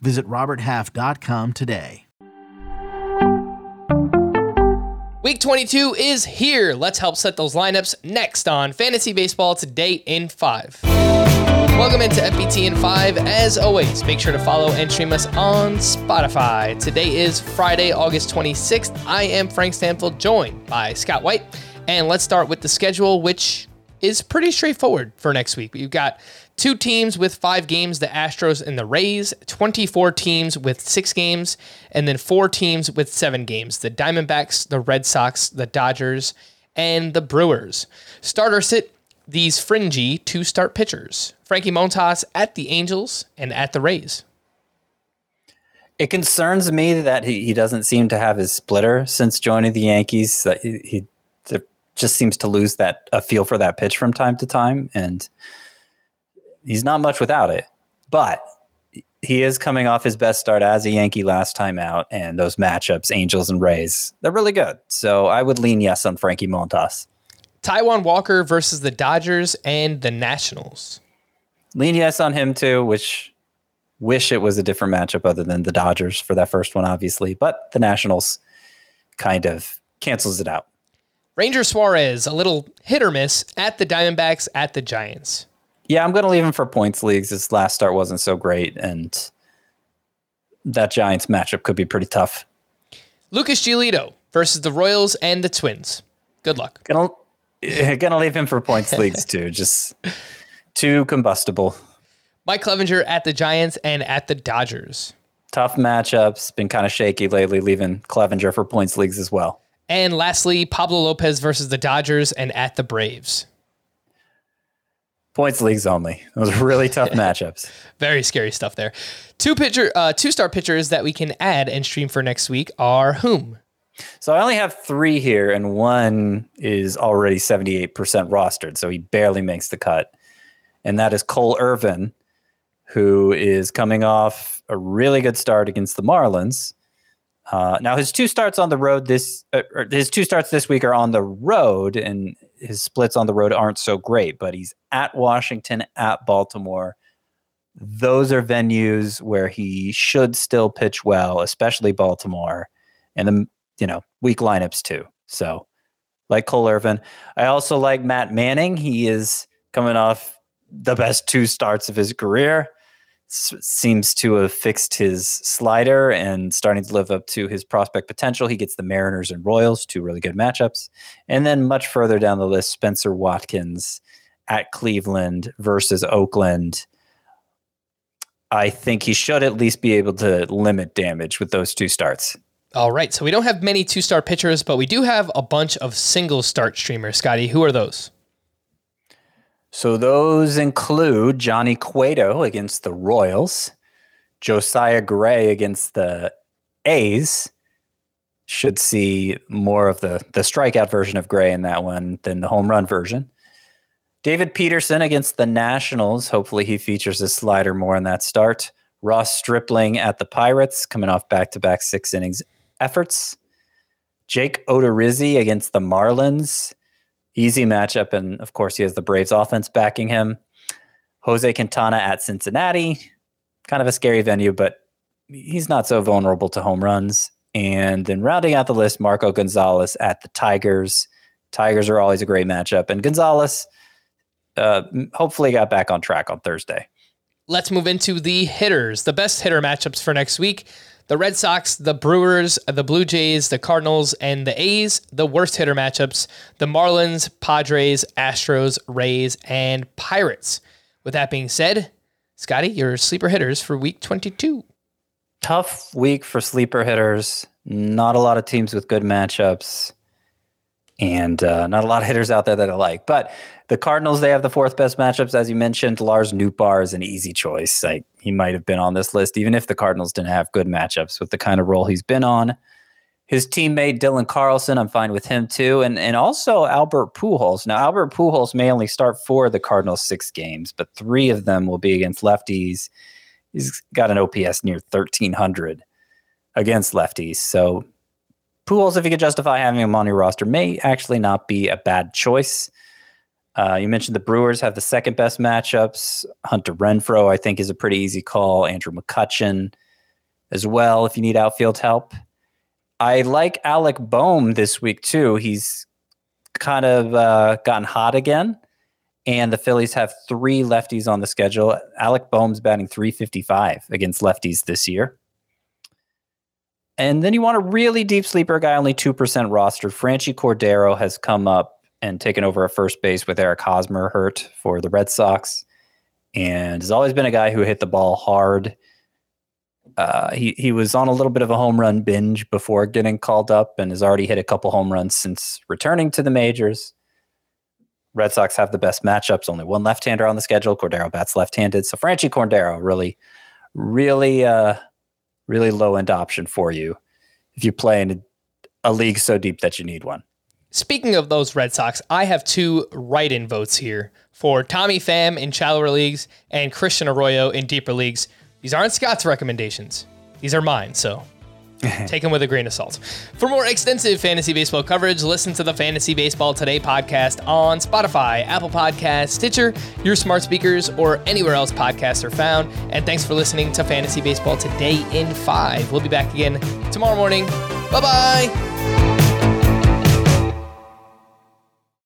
Visit RobertHalf.com today. Week 22 is here. Let's help set those lineups next on Fantasy Baseball Today in 5. Welcome into FBT in 5. As always, make sure to follow and stream us on Spotify. Today is Friday, August 26th. I am Frank Stampfl, joined by Scott White. And let's start with the schedule, which is pretty straightforward for next week. We've got two teams with five games the Astros and the Rays, 24 teams with six games, and then four teams with seven games the Diamondbacks, the Red Sox, the Dodgers, and the Brewers. Starter sit these fringy two start pitchers Frankie Montas at the Angels and at the Rays. It concerns me that he, he doesn't seem to have his splitter since joining the Yankees. That he, he just seems to lose that a feel for that pitch from time to time, and he's not much without it. But he is coming off his best start as a Yankee last time out, and those matchups, Angels and Rays, they're really good. So I would lean yes on Frankie Montas. Taijuan Walker versus the Dodgers and the Nationals. Lean yes on him too, which wish it was a different matchup other than the Dodgers for that first one, obviously. But the Nationals kind of cancels it out. Ranger Suarez, a little hit or miss at the Diamondbacks, at the Giants. Yeah, I'm going to leave him for points leagues. His last start wasn't so great, and that Giants matchup could be pretty tough. Lucas Giolito versus the Royals and the Twins. Good luck. Gonna, eh, gonna leave him for points leagues too. Just too combustible. Mike Clevinger at the Giants and at the Dodgers. Tough matchups. Been kind of shaky lately. Leaving Clevinger for points leagues as well. And lastly, Pablo Lopez versus the Dodgers and at the Braves. Points leagues only. Those are really tough matchups. Very scary stuff there. Two pitcher, uh, two star pitchers that we can add and stream for next week are whom? So I only have three here, and one is already 78% rostered, so he barely makes the cut. And that is Cole Irvin, who is coming off a really good start against the Marlins. Uh, now his two starts on the road this uh, his two starts this week are on the road, and his splits on the road aren't so great. But he's at Washington, at Baltimore. Those are venues where he should still pitch well, especially Baltimore, and the you know weak lineups too. So, like Cole Irvin, I also like Matt Manning. He is coming off the best two starts of his career seems to have fixed his slider and starting to live up to his prospect potential. He gets the Mariners and Royals, two really good matchups. And then much further down the list, Spenser Watkins at Cleveland versus Oakland. I think he should at least be able to limit damage with those two starts. All right. So we don't have many two star pitchers, but we do have a bunch of single start streamers. Scotty, who are those? So those include Johnny Cueto against the Royals, Josiah Gray against the A's. Should see more of the the strikeout version of Gray in that one than the home run version. David Peterson against the Nationals. Hopefully, he features a slider more in that start. Ross Stripling at the Pirates, coming off back to back six innings efforts. Jake Odorizzi against the Marlins easy matchup. And of course, he has the Braves offense backing him. Jose Quintana at Cincinnati, kind of a scary venue, but he's not so vulnerable to home runs. And then rounding out the list, Marco Gonzalez at the Tigers. Tigers are always a great matchup. And Gonzalez uh, hopefully got back on track on Thursday. Let's move into the hitters, the best hitter matchups for next week the Red Sox, the Brewers, the Blue Jays, the Cardinals, and the A's, the worst hitter matchups, the Marlins, Padres, Astros, Rays, and Pirates. With that being said, Scotty, your sleeper hitters for week 22. Tough week for sleeper hitters. Not a lot of teams with good matchups. And uh, not a lot of hitters out there that I like. But the Cardinals, they have the fourth best matchups, as you mentioned. Lars Nootbaar is an easy choice. Like he might have been on this list, even if the Cardinals didn't have good matchups with the kind of role he's been on. His teammate Dylan Carlson, I'm fine with him too, and and also Albert Pujols. Now Albert Pujols may only start four of the Cardinals' six games, but three of them will be against lefties. He's got an OPS near 1300 against lefties, so Pujols, if you could justify having him on your roster, may actually not be a bad choice. Uh, you mentioned the Brewers have the second best matchups. Hunter Renfroe, I think, is a pretty easy call. Andrew McCutchen as well, if you need outfield help. I like Alec Bohm this week too. He's kind of uh, gotten hot again, and the Phillies have three lefties on the schedule. Alec Bohm's batting 355 against lefties this year. And then you want a really deep sleeper guy, only 2% rostered. Franchy Cordero has come up and taken over a first base with Eric Hosmer hurt for the Red Sox and has always been a guy who hit the ball hard uh, he he was on a little bit of a home run binge before getting called up, and has already hit a couple home runs since returning to the majors. Red Sox have the best matchups. Only one left-hander on the schedule. Cordero bats left-handed, so Franchy Cordero really, really, uh, really low-end option for you if you play in a, league so deep that you need one. Speaking of those Red Sox, I have two write-in votes here for Tommy Pham in shallower leagues and Christian Arroyo in deeper leagues. These aren't Scott's recommendations. These are mine, so take them with a grain of salt. For more extensive fantasy baseball coverage, listen to the Fantasy Baseball Today podcast on Spotify, Apple Podcasts, Stitcher, your smart speakers, or anywhere else podcasts are found. And thanks for listening to Fantasy Baseball Today in 5. We'll be back again tomorrow morning. Bye bye.